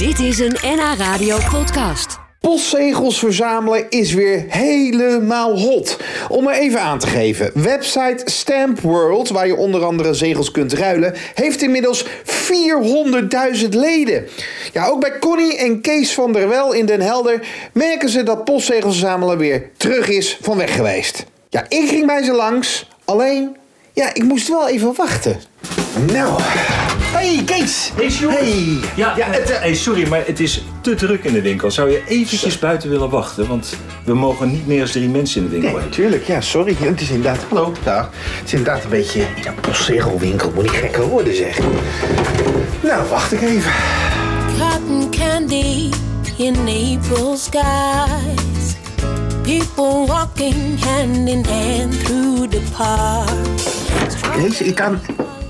Dit is een NH Radio podcast. Postzegels verzamelen is weer helemaal hot. Om er even aan te geven, website Stamp World, waar je onder andere zegels kunt ruilen, heeft inmiddels 400.000 leden. Ja, ook bij Connie en Kees van der Wel in Den Helder merken ze dat postzegels verzamelen weer terug is van weg geweest. Ja, ik ging bij ze langs, alleen, ja, ik moest wel even wachten. Nou, hey Kees! Hey, Sjoerd. Hey. Ja, ja het, eh, hey, sorry, maar het is te druk in de winkel. Zou je eventjes buiten willen wachten? Want we mogen niet meer dan drie mensen in de winkel Nee, hebben. natuurlijk. Ja, sorry. Het is inderdaad... Hallo, dag. Het is inderdaad een beetje... Ja, postzegelwinkel. Moet niet gekker worden, zeg. Nou, wacht ik even. cotton candy in April skies. People walking hand in hand through the park. Kees, ik kan...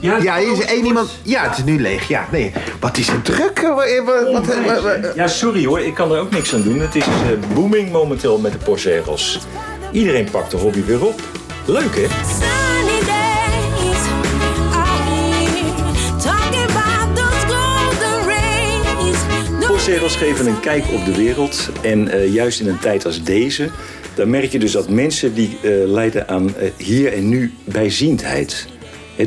Ja, Ja, is één iemand... Ja, het is nu leeg. Ja, nee. Wat is er druk? eh, Wat, eh, Ja, sorry hoor, ik kan er ook niks aan doen. Het is eh, booming momenteel met de postzegels. Iedereen pakt de hobby weer op. Leuk hè? Postzegels geven een kijk op de wereld. En eh, juist in een tijd als deze, dan merk je dus dat mensen die eh, lijden aan hier en nu bijziendheid.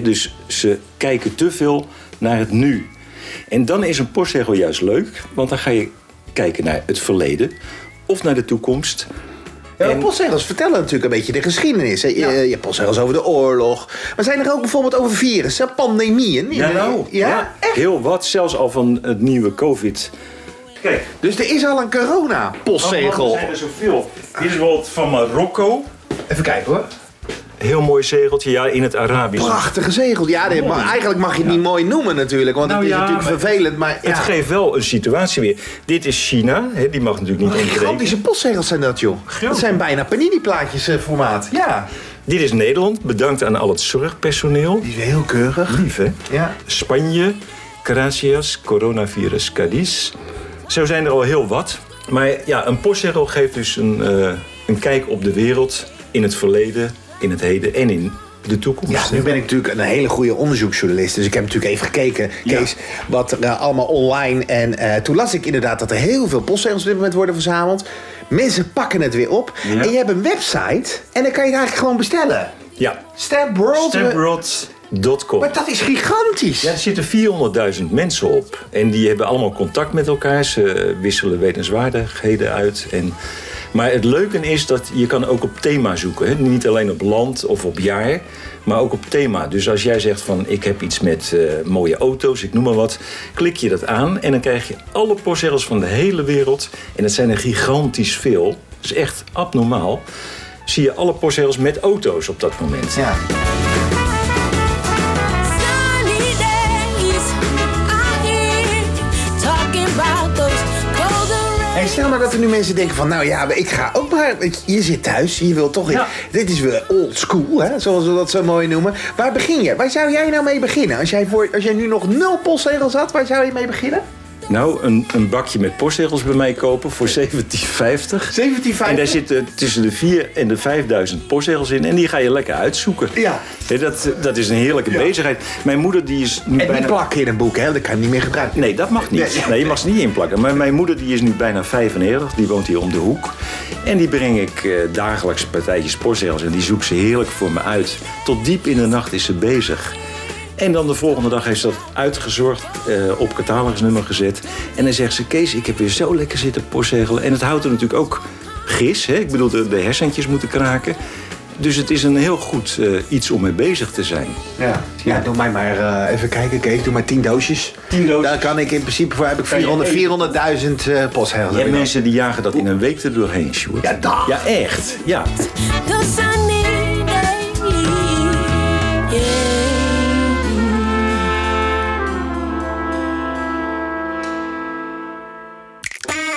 Dus ze kijken te veel naar het nu. En dan is een postzegel juist leuk, want dan ga je kijken naar het verleden of naar de toekomst. Ja, En- postzegels vertellen natuurlijk een beetje de geschiedenis. hè. Je, je hebt postzegels over de oorlog. Maar zijn er ook bijvoorbeeld over virussen, pandemieën? nou, Ja? Echt? heel wat, zelfs al van het nieuwe COVID. Kijk, Dus er is al een corona-postzegel. er zijn er zoveel. Dit is bijvoorbeeld van Marokko. Even kijken hoor. Heel mooi zegeltje, ja, in het Arabisch. Prachtige zegel. Ja, dit- maar eigenlijk mag je het niet mooi noemen natuurlijk. Want Nou het is ja, natuurlijk maar vervelend. Maar ja, Het geeft wel een situatie weer. Dit is China, hè, die mag natuurlijk niet ontbreken. gigantische postzegels zijn dat, joh. Dat zijn bijna panini-plaatjes eh, formaat. Ja. Dit is Nederland, bedankt aan al het zorgpersoneel. Die is heel keurig. Lief, hè? Ja. Spanje, Gracias, coronavirus, Cadiz. Zo zijn er al heel wat. Maar ja, een postzegel geeft dus een, eh, een kijk op de wereld in het verleden, in het heden en in de toekomst. Ja, nu ben ik natuurlijk een hele goede onderzoeksjournalist. Dus ik heb natuurlijk even gekeken, Ja. Kees, wat er eh, allemaal online. En eh, toen las ik inderdaad dat er heel veel postzegels op dit moment worden verzameld. Mensen pakken het weer op. Ja. En je hebt een website. En dan kan je het eigenlijk gewoon bestellen. Ja, Stamp World. Maar dat is gigantisch. Ja, er zitten 400.000 mensen op. En die hebben allemaal contact met elkaar. Ze wisselen wetenswaardigheden uit. En... Maar het leuke is dat je kan ook op thema zoeken. Hè? Niet alleen op land of op jaar, maar ook op thema. Dus als jij zegt van ik heb iets met eh, mooie auto's, ik noem maar wat. Klik je dat aan en dan krijg je alle postzegels van de hele wereld. En dat zijn er gigantisch veel. Dat is echt abnormaal. Zie je alle postzegels met auto's op dat moment. Ja. Hey, stel nou dat er nu mensen denken van, nou ja, ik ga ook maar... je zit thuis, je wil toch... Ja. Dit is weer old school, hè, zoals we dat zo mooi noemen. Waar begin je? Waar zou jij nou mee beginnen? Als jij, voor, als jij nu nog nul postzegels had, waar zou je mee beginnen? Nou, een, een bakje met postzegels bij mij kopen voor 17,50. 17,50? En daar zitten tussen de 4 en de 5000 postzegels in. En die ga je lekker uitzoeken. Ja. Dat, dat is een heerlijke bezigheid. Mijn moeder die is nu En bijna... plakken in een boek, hè? Dat kan je niet meer gebruiken. Nee, dat mag niet. Nee. Nee, je mag ze niet inplakken. Maar mijn moeder die is nu bijna 95. Die woont hier om de hoek. En die breng ik eh, dagelijks partijtjes postzegels. En die zoekt ze heerlijk voor me uit. Tot diep in de nacht is ze bezig. En dan de volgende dag heeft ze dat uitgezorgd, eh, op catalogusnummer gezet. En dan zegt ze, Kees, ik heb weer zo lekker zitten postzegelen. En het houdt er natuurlijk ook gis. Hè? Ik bedoel, de, de hersentjes moeten kraken. Dus het is een heel goed eh, iets om mee bezig te zijn. Ja, ja doe mij maar eh, even kijken, Kees. Doe maar 10 doosjes. 10 doosjes. Daar kan ik in principe voor heb ik Kan je 400 één- 400.000 eh postzegels. Je hebt mensen die jagen dat in een week er doorheen, Sjoerd. Ja, dag. Ja, echt. Ja.